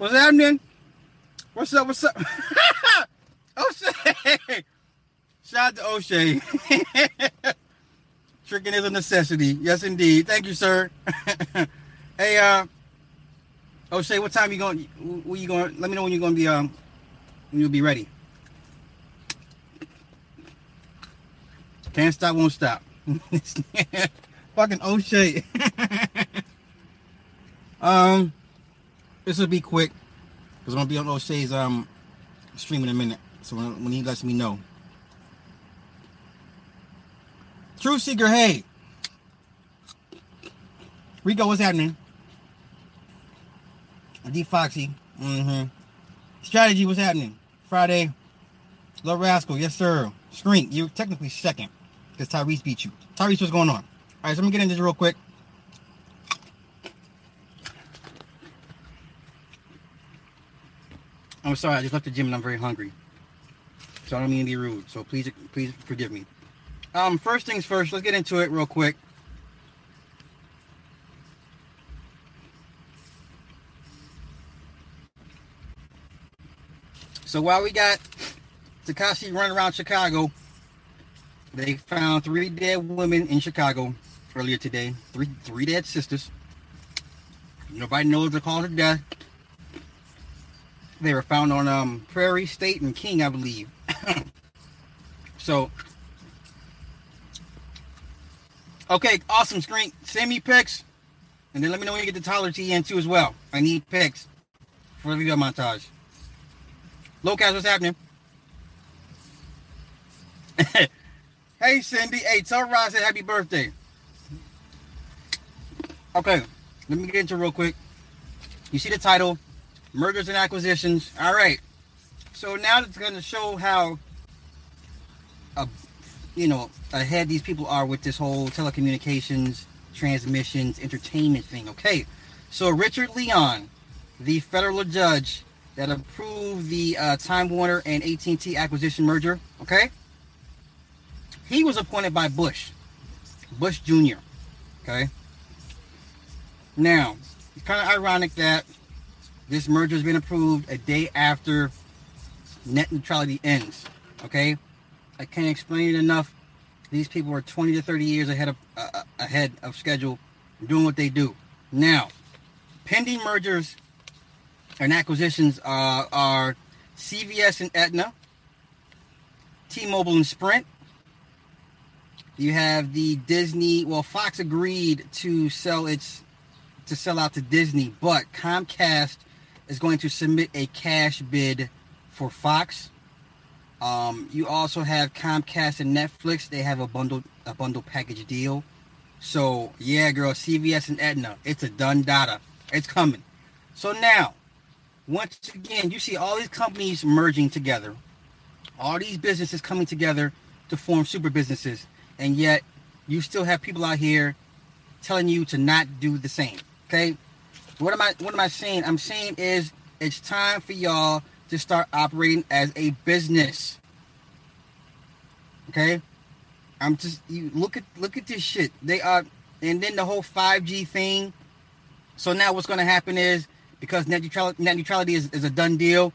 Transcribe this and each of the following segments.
What's happening? What's up? What's up? O'Shea. Shout out to O'Shea. Tricking is a necessity. Yes, indeed. Thank you, sir. hey, uh, O'Shea, what time you going? When you going? Let me know when you're going to be um when you'll be ready. Can't stop, won't stop. Fucking O'Shea. um, this will be quick because I'm gonna be on O'Shea's um stream in a minute. So when, when he lets me know. True Seeker, hey. Rico, what's happening? D Foxy. Mm-hmm. Strategy, what's happening? Friday. Lil Rascal, yes sir. Screen, you're technically second. Because Tyrese beat you. Tyrese, what's going on? Alright, so let me get into this real quick. I'm sorry, I just left the gym and I'm very hungry. So I don't mean to be rude. So please, please forgive me. Um, first things first, let's get into it real quick. So while we got Tekashi running around Chicago, they found three dead women in Chicago earlier today. Three three dead sisters. Nobody knows the cause of death. They were found on um, Prairie State and King, I believe. so, okay, awesome screen. Send me pics, and then let me know when you get the Tyler TN too as well. I need pics for the video montage. Locas, what's happening? hey, Cindy. Hey, tell Ross happy birthday. Okay, let me get into real quick. You see the title, Mergers and Acquisitions. All right. So now it's going to show how, uh, you know, ahead these people are with this whole telecommunications, transmissions, entertainment thing. Okay. So Richard Leon, the federal judge that approved the uh, Time Warner and AT&T acquisition merger. Okay. He was appointed by Bush, Bush Jr. Okay. Now, it's kind of ironic that this merger has been approved a day after net neutrality ends. Okay, I can't explain it enough. These people are 20 to 30 years ahead of uh, ahead of schedule, doing what they do. Now, pending mergers and acquisitions uh, are CVS and Aetna, T-Mobile and Sprint. You have the Disney. Well, Fox agreed to sell its to sell out to Disney, but Comcast is going to submit a cash bid for Fox. Um, you also have Comcast and Netflix. They have a bundle a bundle package deal. So yeah, girl, CVS and Aetna, it's a done data. It's coming. So now, once again, you see all these companies merging together, all these businesses coming together to form super businesses, and yet you still have people out here telling you to not do the same. Okay, what am I what am I saying? I'm saying is it's time for y'all to start operating as a business. Okay? I'm just you look at look at this shit. They are and then the whole 5G thing. So now what's gonna happen is because net neutrality, net neutrality is, is a done deal,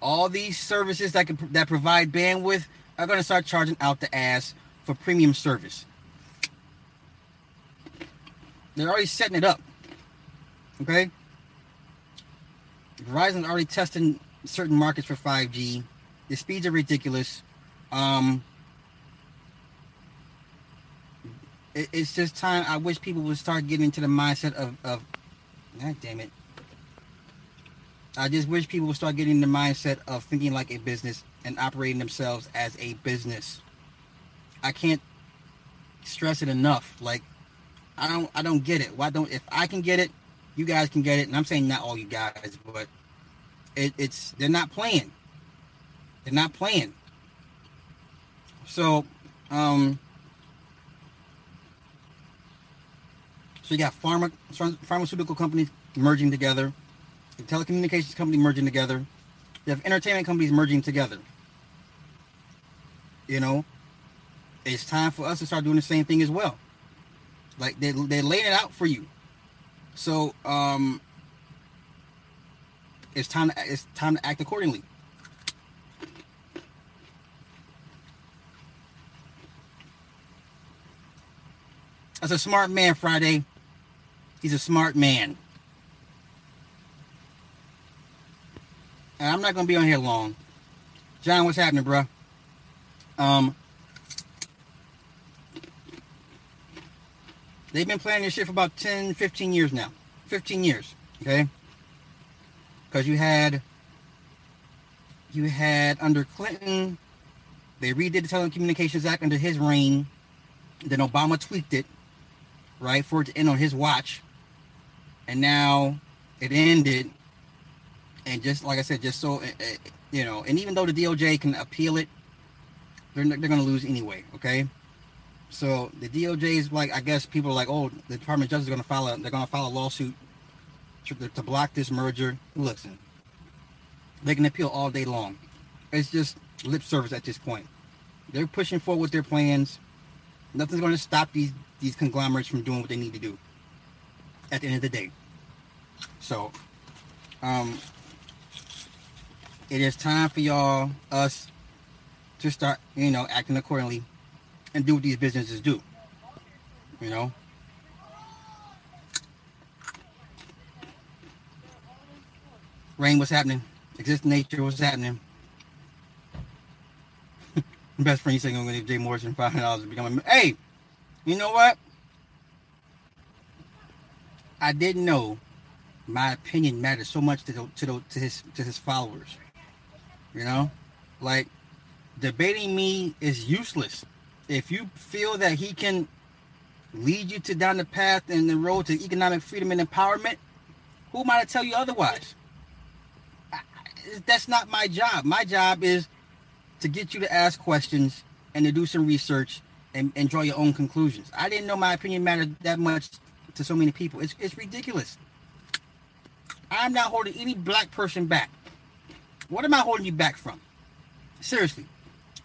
all these services that can that provide bandwidth are gonna start charging out the ass for premium service. They're already setting it up. Okay. Verizon's already testing certain markets for 5G. The speeds are ridiculous. Um, it, it's just time. I wish people would start getting into the mindset of, of God damn it. I just wish people would start getting the mindset of thinking like a business and operating themselves as a business. I can't stress it enough. Like, I don't, I don't get it. Why don't if I can get it, you guys can get it, and I'm saying not all you guys, but it, it's they're not playing. They're not playing. So, um, so you got pharma pharmaceutical companies merging together, the telecommunications company merging together, you have entertainment companies merging together. You know, it's time for us to start doing the same thing as well. Like they they laid it out for you. So um, it's time to, it's time to act accordingly. That's a smart man, Friday. He's a smart man. And I'm not gonna be on here long. John, what's happening, bro? Um, they've been planning this shit for about 10, 15 years now. 15 years, okay? Because you had, you had under Clinton, they redid the Telecommunications Act under his reign. Then Obama tweaked it, right, for it to end on his watch. And now it ended. And just like I said, just so, eh, eh, you know, and even though the DOJ can appeal it, they're, they're going to lose anyway, okay? So the DOJ is like, I guess people are like, oh, the Department of Justice is going to file a, they're going to file a lawsuit to, to block this merger. Listen, they can appeal all day long. It's just lip service at this point. They're pushing forward with their plans. Nothing's going to stop these these conglomerates from doing what they need to do. At the end of the day. So, um, it is time for y'all, us, to start, you know, acting accordingly and do what these businesses do. You know? Rain, what's happening? Exist nature, what's happening? Best friend, you saying I'm gonna give Jay Morrison five hundred dollars to become a hey, you know what? I didn't know my opinion mattered so much to the, to the, to his to his followers. You know, like debating me is useless. If you feel that he can lead you to down the path and the road to economic freedom and empowerment, who am I to tell you otherwise? That's not my job. My job is to get you to ask questions and to do some research and, and draw your own conclusions. I didn't know my opinion mattered that much to so many people. It's, it's ridiculous. I'm not holding any black person back. What am I holding you back from? Seriously.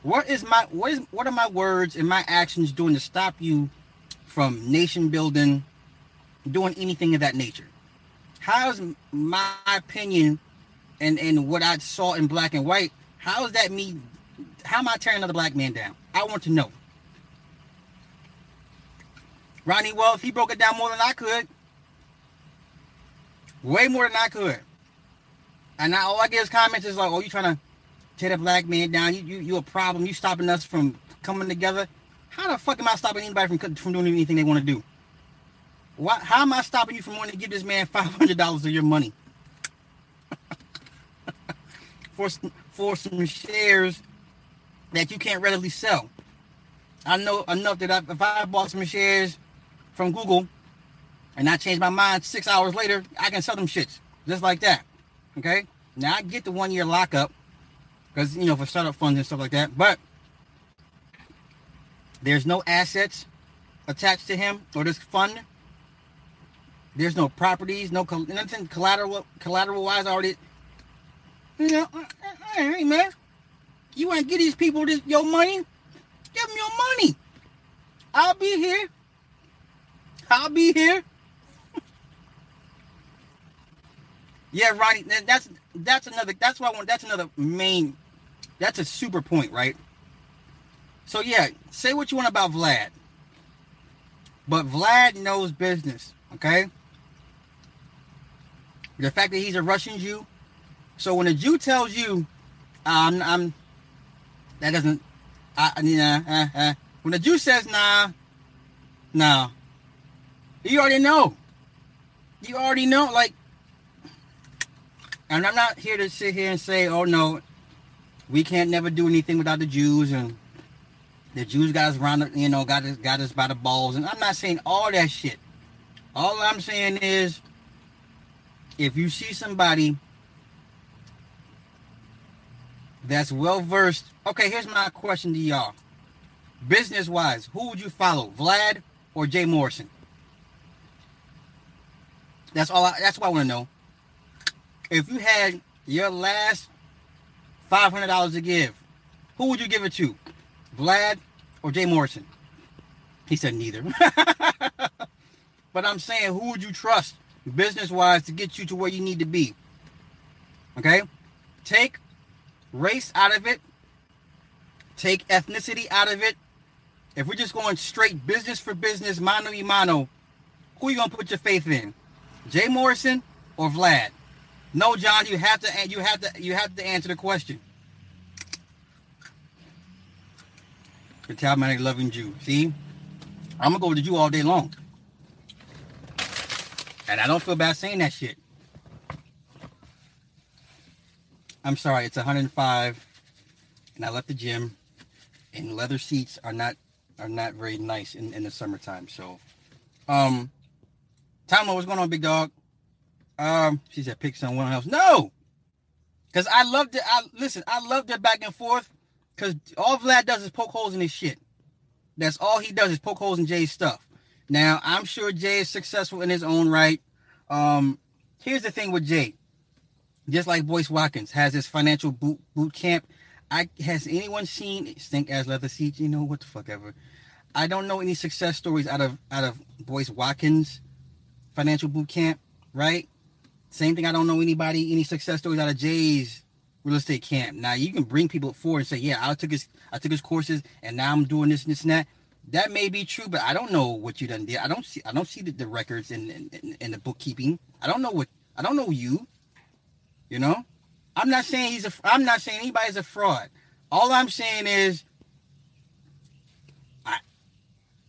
What is my what is what are my words and my actions doing to stop you from nation building, doing anything of that nature? How is my opinion and and what I saw in black and white? How is that me? How am I tearing another black man down? I want to know. Ronnie Well, he broke it down more than I could, way more than I could. And now all I get is comments is like, "Oh, you trying to tear the black man down? You you you a problem? You stopping us from coming together? How the fuck am I stopping anybody from from doing anything they want to do? Why? How am I stopping you from wanting to give this man five hundred dollars of your money for for some shares that you can't readily sell? I know enough that I, if I bought some shares from Google and I change my mind six hours later, I can sell them shits just like that. Okay. Now I get the one year lockup because you know for startup funds and stuff like that, but there's no assets attached to him or this fund. There's no properties, no nothing collateral collateral wise already. You know, hey man, you want to give these people this your money? Give them your money. I'll be here. I'll be here. yeah, Ronnie, that's that's another that's why I want that's another main that's a super point, right? So yeah, say what you want about Vlad. But Vlad knows business, okay? The fact that he's a Russian Jew. So when a Jew tells you, um, I'm, that doesn't, uh, nah, uh, uh. when a Jew says nah, nah, you already know. You already know, like, and I'm not here to sit here and say, oh no, we can't never do anything without the Jews and the Jews got us round, you know, got us got us by the balls. And I'm not saying all that shit. All I'm saying is, if you see somebody that's well versed, okay, here's my question to y'all. Business wise, who would you follow, Vlad or Jay Morrison? That's all. I, that's what I want to know. If you had your last five hundred dollars to give, who would you give it to, Vlad or Jay Morrison? He said neither. but I'm saying, who would you trust, business wise, to get you to where you need to be? Okay? Take race out of it. Take ethnicity out of it. If we're just going straight business for business, mano y mano, who you gonna put your faith in? Jay Morrison or Vlad? No, John, you have to you have to you have to answer the question. The Talmudic loving Jew. See, I'm gonna go with the Jew all day long, and I don't feel bad saying that shit. I'm sorry, it's 105, and I left the gym, and leather seats are not are not very nice in, in the summertime. So, um, Tom, what's going on, big dog? Um, she said pick someone else. No, because I loved it. I listen. I loved it back and forth. Because all Vlad does is poke holes in his shit. That's all he does is poke holes in Jay's stuff. Now, I'm sure Jay is successful in his own right. Um, here's the thing with Jay. Just like Boyce Watkins has his financial boot boot camp. I has anyone seen Stink as Leather Seats? You know what the fuck ever. I don't know any success stories out of out of Boyce Watkins financial boot camp, right? Same thing. I don't know anybody any success stories out of Jay's real estate camp. Now you can bring people forward and say, yeah, I took his I took his courses and now I'm doing this and this and that. That may be true, but I don't know what you done did. I don't see I don't see the, the records in, in in the bookkeeping. I don't know what I don't know you. You know? I'm not saying he's a I'm not saying anybody's a fraud. All I'm saying is I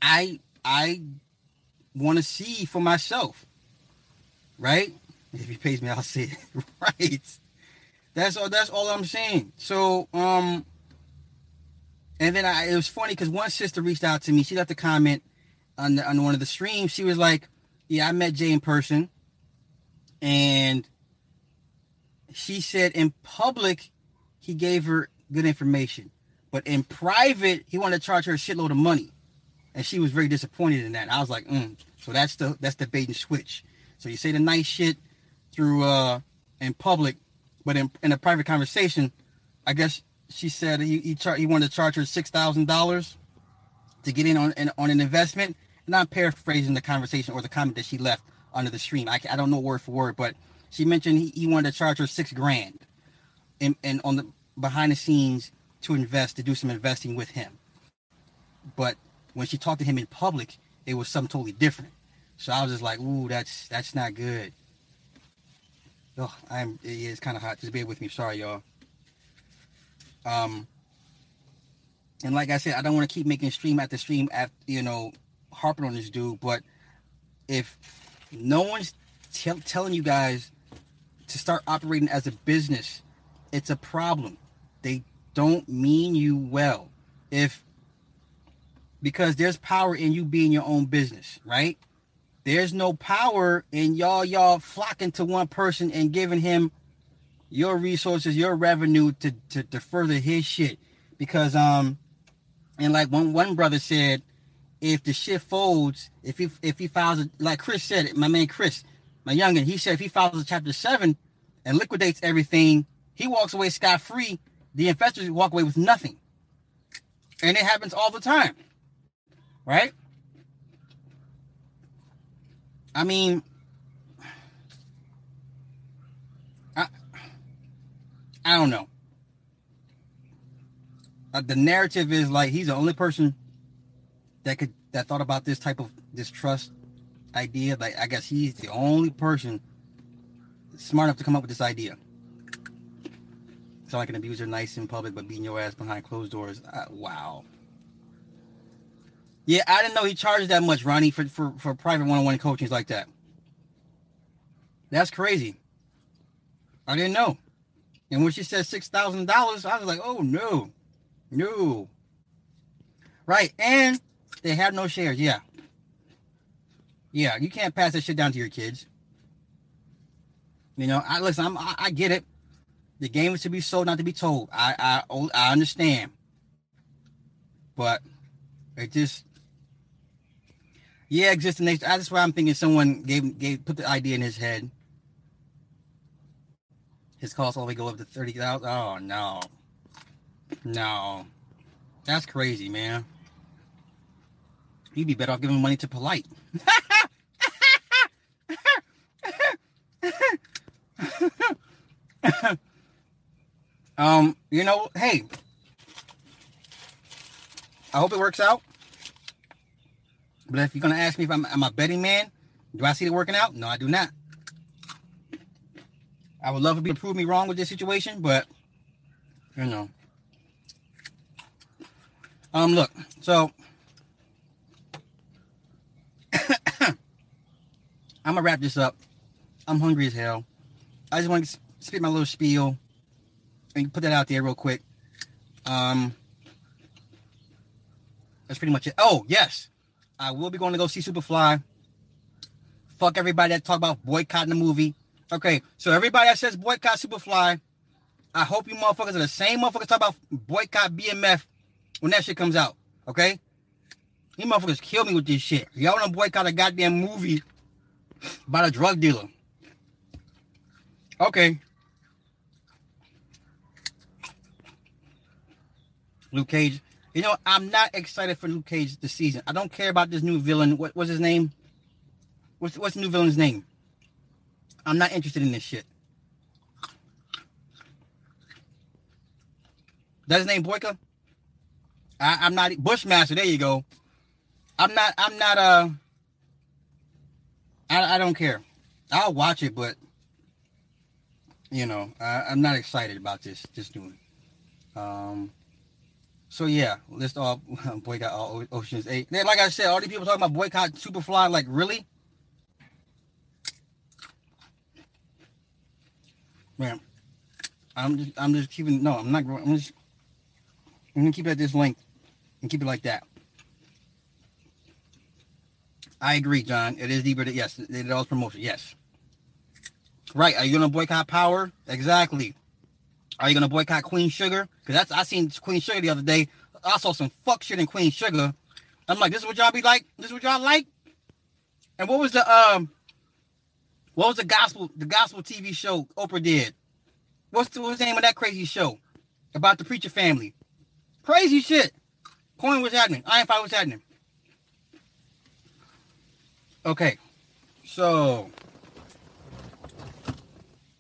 I I want to see for myself. Right? If he pays me, I'll see it. right. That's all. That's all I'm saying. So, um, and then I, it was funny because one sister reached out to me. She left a comment on the, on one of the streams. She was like, "Yeah, I met Jay in person," and she said in public he gave her good information, but in private he wanted to charge her a shitload of money, and she was very disappointed in that. I was like, mm. "So that's the that's the bait and switch." So you say the nice shit through uh in public but in, in a private conversation, I guess she said he he, char- he wanted to charge her six thousand dollars to get in on on an investment. And I'm paraphrasing the conversation or the comment that she left under the stream. I, I don't know word for word, but she mentioned he, he wanted to charge her six grand, and and on the behind the scenes to invest to do some investing with him. But when she talked to him in public, it was something totally different. So I was just like, ooh, that's that's not good. Oh, I'm. It's kind of hot. Just bear with me. Sorry, y'all. Um, and like I said, I don't want to keep making stream after stream after you know harping on this dude. But if no one's t- telling you guys to start operating as a business, it's a problem. They don't mean you well. If because there's power in you being your own business, right? There's no power in y'all y'all flocking to one person and giving him your resources, your revenue to, to, to further his shit. Because um and like one one brother said, if the shit folds, if he if he files a, like Chris said, it, my man Chris, my youngin, he said if he files a chapter seven and liquidates everything, he walks away scot free. The investors walk away with nothing, and it happens all the time, right? I mean, I, I don't know. Uh, the narrative is like he's the only person that could that thought about this type of distrust idea. Like I guess he's the only person smart enough to come up with this idea. Sound like an abuser, nice in public, but beating your ass behind closed doors. Uh, wow. Yeah, I didn't know he charged that much, Ronnie, for for, for private one-on-one coachings like that. That's crazy. I didn't know. And when she said six thousand dollars, I was like, oh no, no. Right, and they have no shares. Yeah, yeah. You can't pass that shit down to your kids. You know, I listen. I'm, I, I get it. The game is to be sold, not to be told. I I I understand, but it just yeah, existing nature. That's why I'm thinking someone gave gave put the idea in his head. His costs only go up to thirty thousand. Oh no, no, that's crazy, man. You'd be better off giving money to polite. um, you know, hey, I hope it works out. But if you're gonna ask me if I'm, I'm a betting man, do I see it working out? No, I do not. I would love for you to prove me wrong with this situation, but you know. Um, look, so I'm gonna wrap this up. I'm hungry as hell. I just want to spit my little spiel and put that out there real quick. Um, that's pretty much it. Oh, yes. I will be going to go see Superfly. Fuck everybody that talk about boycotting the movie. Okay, so everybody that says boycott Superfly, I hope you motherfuckers are the same motherfuckers talk about boycott BMF when that shit comes out. Okay? You motherfuckers kill me with this shit. Y'all wanna boycott a goddamn movie about a drug dealer. Okay. Luke Cage. You know, I'm not excited for Luke Cage this season. I don't care about this new villain. What was his name? What's what's the new villain's name? I'm not interested in this shit. That's his name, Boyka. I, I'm not Bushmaster. There you go. I'm not. I'm not. Uh. I I don't care. I'll watch it, but you know, I, I'm not excited about this. Just doing. Um. So yeah, list all boycott all Ocean's Eight. Then, like I said, all these people talking about boycott Superfly. Like really? Man, I'm just I'm just keeping no, I'm not I'm just I'm gonna keep it at this length and keep it like that. I agree, John. It is deeper yes, it is promotion. Yes. Right. Are you gonna boycott power? Exactly. Are you gonna boycott Queen Sugar? Because that's I seen Queen Sugar the other day. I saw some fuck shit in Queen Sugar. I'm like, this is what y'all be like? This is what y'all like? And what was the um what was the gospel the gospel TV show Oprah did? What's the, what's the name of that crazy show about the preacher family? Crazy shit. Coin what's happening. I ain't find what's happening. Okay, so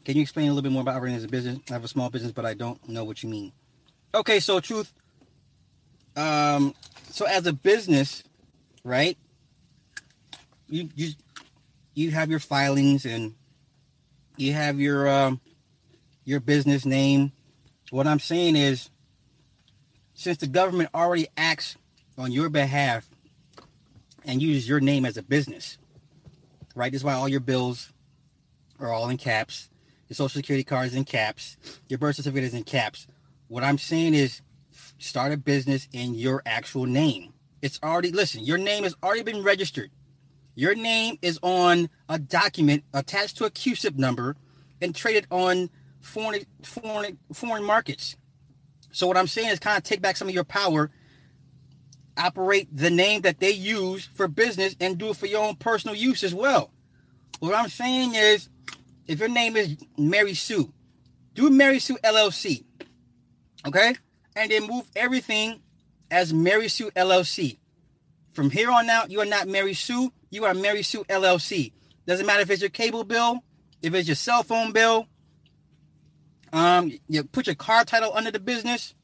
can you explain a little bit more about operating as a business? I have a small business, but I don't know what you mean. Okay, so truth. Um, so as a business, right? You you you have your filings and you have your um, your business name. What I'm saying is, since the government already acts on your behalf and uses your name as a business, right? This is why all your bills are all in caps. Your social security card is in caps. Your birth certificate is in caps. What I'm saying is, start a business in your actual name. It's already listen. Your name has already been registered. Your name is on a document attached to a CUSIP number and traded on foreign foreign foreign markets. So what I'm saying is kind of take back some of your power, operate the name that they use for business and do it for your own personal use as well. What I'm saying is if your name is Mary Sue, do Mary Sue LLC. Okay? And then move everything as Mary Sue LLC. From here on out, you are not Mary Sue. You are Mary Sue LLC. Doesn't matter if it's your cable bill, if it's your cell phone bill. Um, you put your car title under the business,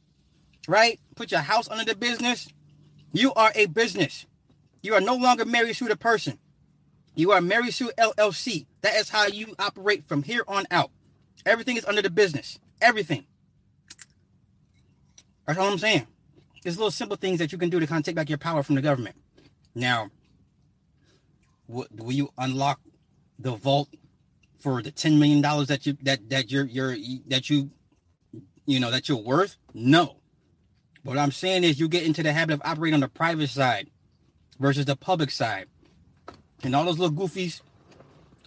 right? Put your house under the business. You are a business. You are no longer Mary Sue the person. You are Mary Sue LLC. That is how you operate from here on out. Everything is under the business. Everything. That's all I'm saying. There's little simple things that you can do to kind of take back your power from the government. Now, will you unlock the vault for the ten million dollars that you that that you're you're that you you know that you're worth? No. What I'm saying is you get into the habit of operating on the private side versus the public side. And all those little goofies,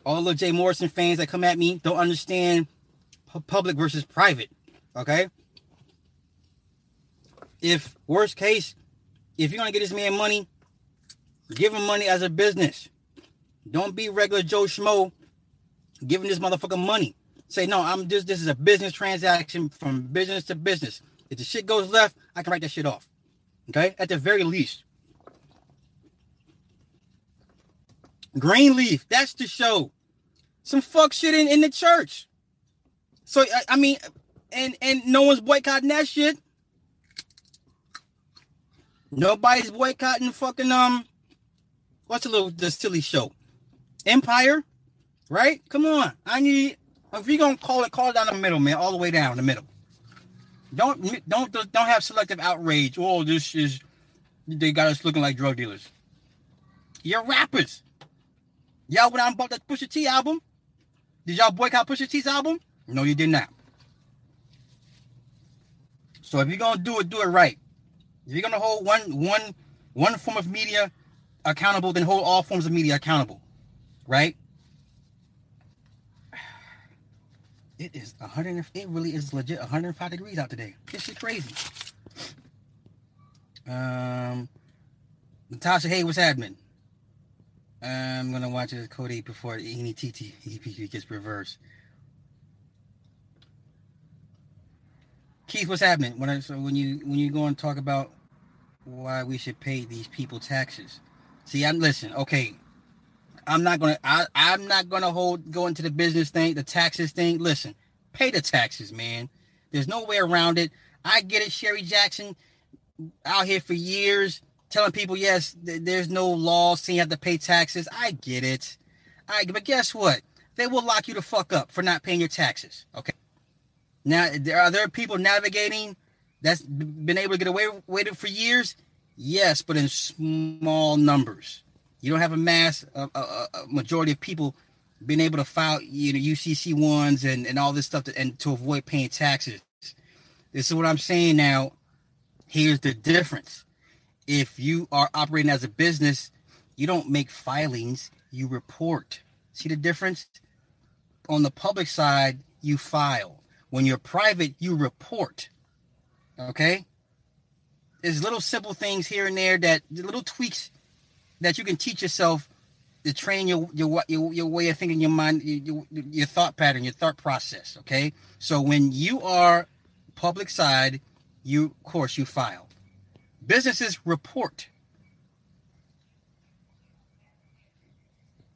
all the Jay Morrison fans that come at me don't understand public versus private. Okay? If worst case, if you're gonna get this man money, give him money as a business. Don't be regular Joe Schmo giving this motherfucker money. Say, no, I'm just this is a business transaction from business to business. If the shit goes left, I can write that shit off. Okay? At the very least. Greenleaf, that's the show. Some fuck shit in, in the church. So I, I mean, and and no one's boycotting that shit. Nobody's boycotting fucking um. What's a little the silly show? Empire, right? Come on, I need. If you're gonna call it, call it down the middle, man, all the way down the middle. Don't don't don't have selective outrage. Oh, this is they got us looking like drug dealers. You're rappers. Y'all out and bought that Pusha T album. Did y'all boycott Pusha T's album? No, you did not. So if you're gonna do it, do it right. If you're gonna hold one one one form of media accountable, then hold all forms of media accountable. Right? It is 100. It really is legit 105 degrees out today. This is crazy. Um, Natasha, hey, what's happening? I'm gonna watch this Cody before any TT gets reversed. Keith, what's happening? When I, so when you when you go and talk about why we should pay these people taxes, see, I'm listen. Okay, I'm not gonna. I, I'm not gonna hold go into the business thing, the taxes thing. Listen, pay the taxes, man. There's no way around it. I get it. Sherry Jackson out here for years telling people, yes, th- there's no law saying you have to pay taxes. I get it. I but guess what? They will lock you the fuck up for not paying your taxes. Okay. Now, there are there people navigating that's been able to get away with it for years. Yes, but in small numbers. You don't have a mass, a, a, a majority of people being able to file, you know, UCC ones and, and all this stuff to, and to avoid paying taxes. This is what I'm saying now. Here's the difference. If you are operating as a business, you don't make filings, you report. See the difference? On the public side, you file. When you're private, you report. Okay? There's little simple things here and there that little tweaks that you can teach yourself to train your your your, your way of thinking, your mind, your, your thought pattern, your thought process. Okay, so when you are public side, you of course you file. Businesses report.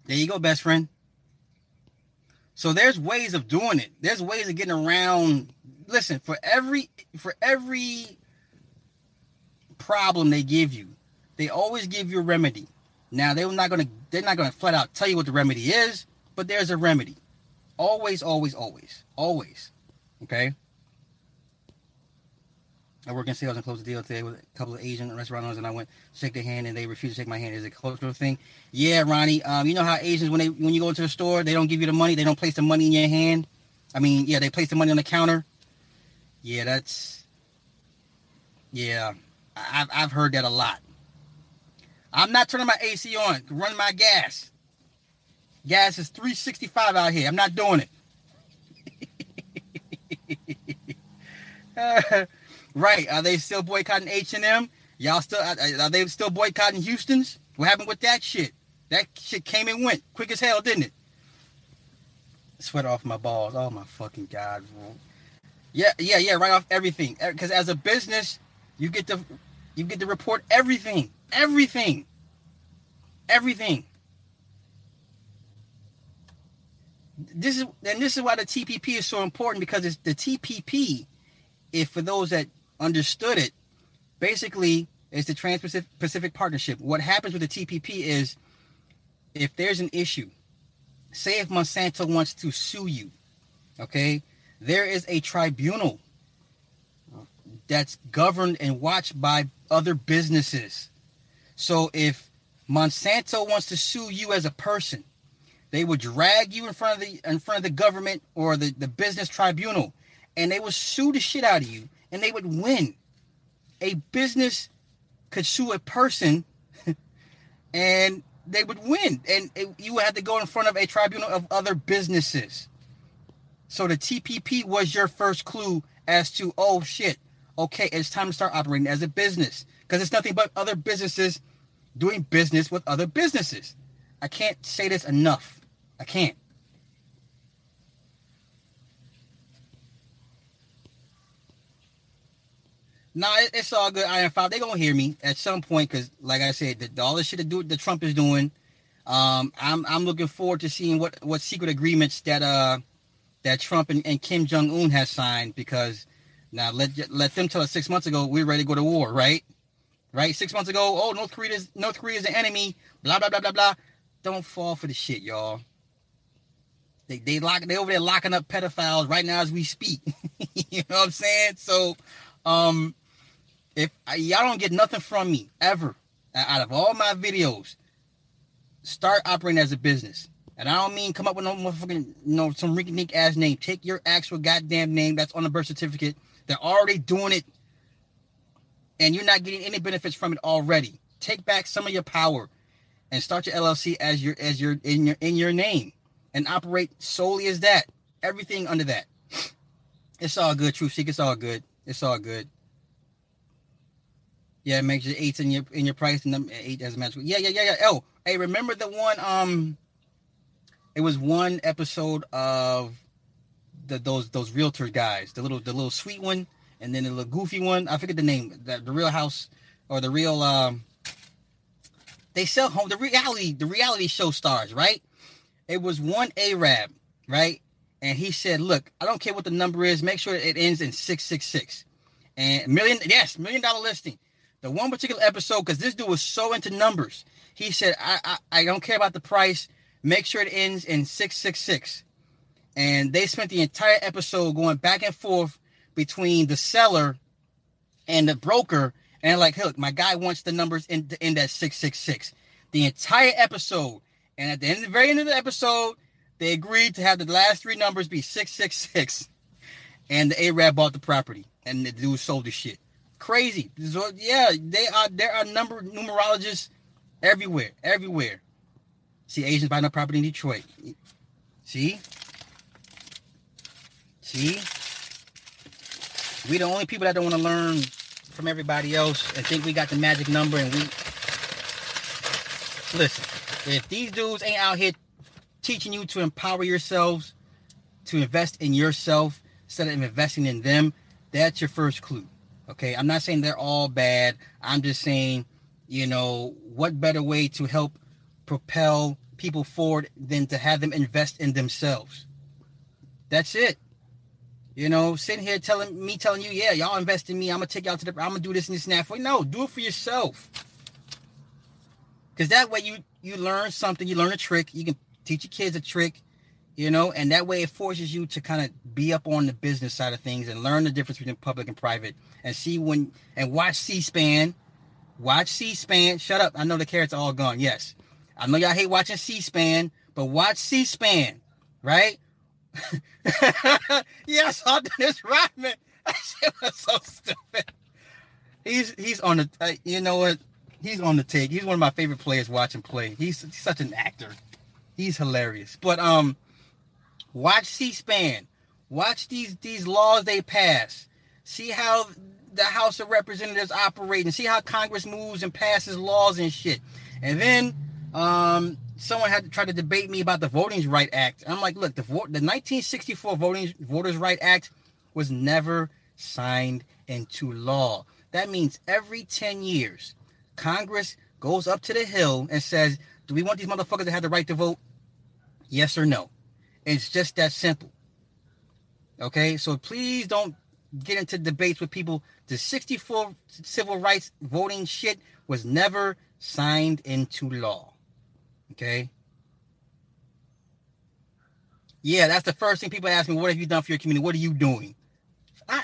There you go, best friend. So there's ways of doing it. There's ways of getting around. Listen, for every for every problem they give you, they always give you a remedy. Now they're not gonna they're not gonna flat out tell you what the remedy is, but there's a remedy. Always, always, always, always. Okay. I work in sales and closed a deal today with a couple of Asian restaurant owners, and I went shake their hand, and they refused to shake my hand. Is it a cultural thing? Yeah, Ronnie. Um, you know how Asians when they when you go into the store, they don't give you the money, they don't place the money in your hand. I mean, yeah, they place the money on the counter. Yeah, that's yeah. I've I've heard that a lot. I'm not turning my AC on. Run my gas. Gas is 365 out here. I'm not doing it. right? Are they still boycotting H and M? Y'all still are they still boycotting Houston's? What happened with that shit? That shit came and went quick as hell, didn't it? Sweat off my balls. Oh my fucking god. Yeah, yeah, yeah. Right off everything. Because as a business, you get to you get to report everything. Everything. Everything. This is and this is why the TPP is so important because it's the TPP. If for those that understood it, basically it's the Trans-Pacific Partnership. What happens with the TPP is if there's an issue, say if Monsanto wants to sue you, okay, there is a tribunal that's governed and watched by other businesses. So if Monsanto wants to sue you as a person, they would drag you in front of the in front of the government or the, the business tribunal and they will sue the shit out of you and they would win. A business could sue a person and they would win and it, you would have to go in front of a tribunal of other businesses. So the TPP was your first clue as to oh shit, okay, it's time to start operating as a business because it's nothing but other businesses doing business with other businesses. I can't say this enough. I can't. Nah, it's all good. Iron Five, they gonna hear me at some point because, like I said, the, all the shit that do that Trump is doing. Um, I'm I'm looking forward to seeing what what secret agreements that uh that Trump and, and Kim Jong Un has signed because now let let them tell us six months ago we're ready to go to war, right? Right? Six months ago, oh North Korea is North Korea is an enemy, blah blah blah blah blah. Don't fall for the shit, y'all. They they lock they over there locking up pedophiles right now as we speak. you know what I'm saying? So um if y'all don't get nothing from me ever out of all my videos, start operating as a business. And I don't mean come up with no motherfucking, you know, some rinky ass name. Take your actual goddamn name that's on the birth certificate. They're already doing it, and you're not getting any benefits from it already. Take back some of your power, and start your LLC as your as your in your in your name, and operate solely as that. Everything under that. It's all good, Truth Seek. It's all good. It's all good. Yeah, make sure eights in your in your price and them eight as a match. Yeah, yeah, yeah, yeah. Oh, hey, remember the one um it was one episode of the those those realtor guys, the little the little sweet one, and then the little goofy one. I forget the name. The, the Real House or the Real um. They sell home the reality the reality show stars, right? It was one Arab, right? And he said, "Look, I don't care what the number is. Make sure it ends in six six six, and million yes million dollar listing." The one particular episode, because this dude was so into numbers, he said, I, I, I don't care about the price. Make sure it ends in 666. And they spent the entire episode going back and forth between the seller and the broker. And like, look, my guy wants the numbers in the end at 666. The entire episode. And at the end, the very end of the episode, they agreed to have the last three numbers be 666. And the Arab bought the property. And the dude sold the shit. Crazy. So, yeah, they are there are number numerologists everywhere. Everywhere. See Asians buying up property in Detroit. See? See? We the only people that don't want to learn from everybody else and think we got the magic number and we listen. If these dudes ain't out here teaching you to empower yourselves, to invest in yourself instead of investing in them, that's your first clue. Okay, I'm not saying they're all bad. I'm just saying, you know, what better way to help propel people forward than to have them invest in themselves. That's it. You know, sitting here telling me, telling you, yeah, y'all invest in me. I'm gonna take y'all to the, I'm gonna do this and this and that. For no, do it for yourself. Because that way you you learn something, you learn a trick. You can teach your kids a trick, you know, and that way it forces you to kind of be up on the business side of things and learn the difference between public and private, and see when and watch C-SPAN Watch C-SPAN. Shut up. I know the carrots all gone. Yes. I know y'all hate watching C-SPAN, but watch C-SPAN, right? yes, all Dennis Rodman. That shit was so stupid. He's he's on the uh, you know what? He's on the take. He's one of my favorite players watching play. He's such an actor. He's hilarious. But um watch C-SPAN. Watch these these laws they pass. See how the House of Representatives operate and see how Congress moves and passes laws and shit. And then um, someone had to try to debate me about the Voting Right Act. I'm like, look, the, the 1964 Voting Voters Right Act was never signed into law. That means every 10 years, Congress goes up to the hill and says, do we want these motherfuckers to have the right to vote? Yes or no? It's just that simple. Okay, so please don't get into debates with people. The 64 civil rights voting shit was never signed into law. Okay. Yeah, that's the first thing people ask me. What have you done for your community? What are you doing? I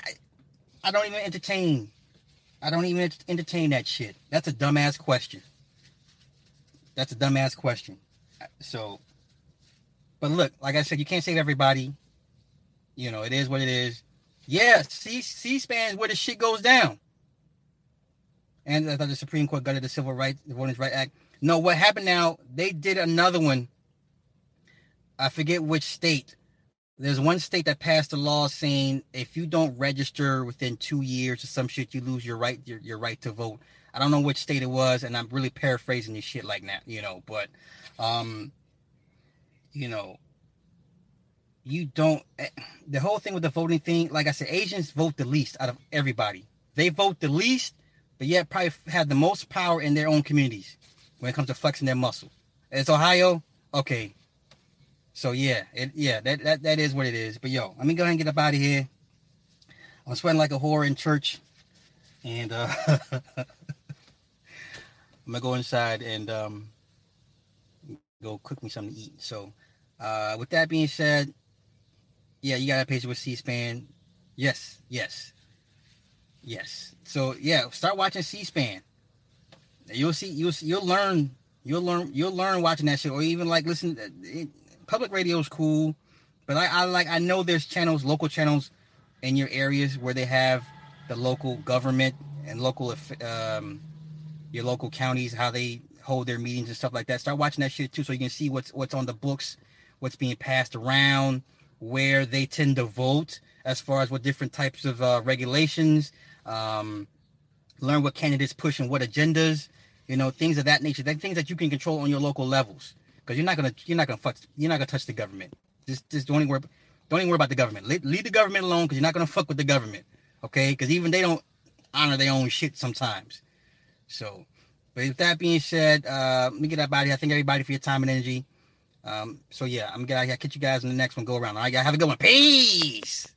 I don't even entertain. I don't even entertain that shit. That's a dumbass question. That's a dumbass question. So, but look, like I said, you can't save everybody. You know, it is what it is. Yeah, C C-SPAN is where the shit goes down. And I thought the Supreme Court gutted the Civil Rights, the Voting Rights Act. No, what happened now? They did another one. I forget which state. There's one state that passed a law saying if you don't register within two years or some shit, you lose your right your, your right to vote. I don't know which state it was, and I'm really paraphrasing this shit like that, you know. But, um, you know, you don't. Eh, the whole thing with the voting thing, like I said, Asians vote the least out of everybody. They vote the least, but yet probably have the most power in their own communities when it comes to flexing their muscle. It's Ohio, okay. So yeah, it yeah that that, that is what it is. But yo, let me go ahead and get up out of here. I'm sweating like a whore in church, and uh, I'm gonna go inside and um, go cook me something to eat. So, uh, with that being said, yeah, you got a page with C-SPAN. Yes, yes, yes. So yeah, start watching C-SPAN. You'll see. You'll you'll learn. You'll learn. You'll learn watching that shit, or even like listen. It, public radio is cool, but I, I like. I know there's channels, local channels, in your areas where they have the local government and local um, your local counties how they hold their meetings and stuff like that. Start watching that shit too, so you can see what's what's on the books, what's being passed around, where they tend to vote as far as what different types of uh, regulations. Um, learn what candidates push and what agendas, you know, things of that nature. That things that you can control on your local levels, because you're not gonna you're not gonna fuck you're not gonna touch the government. Just just don't even worry don't even worry about the government. Leave, leave the government alone because you're not gonna fuck with the government, okay? Because even they don't honor their own shit sometimes. So, but with that being said, uh, let me get of here. I thank everybody for your time and energy. Um, so yeah, I'm gonna here. Catch you guys in the next one. Go around. All right. Have a good one. Peace.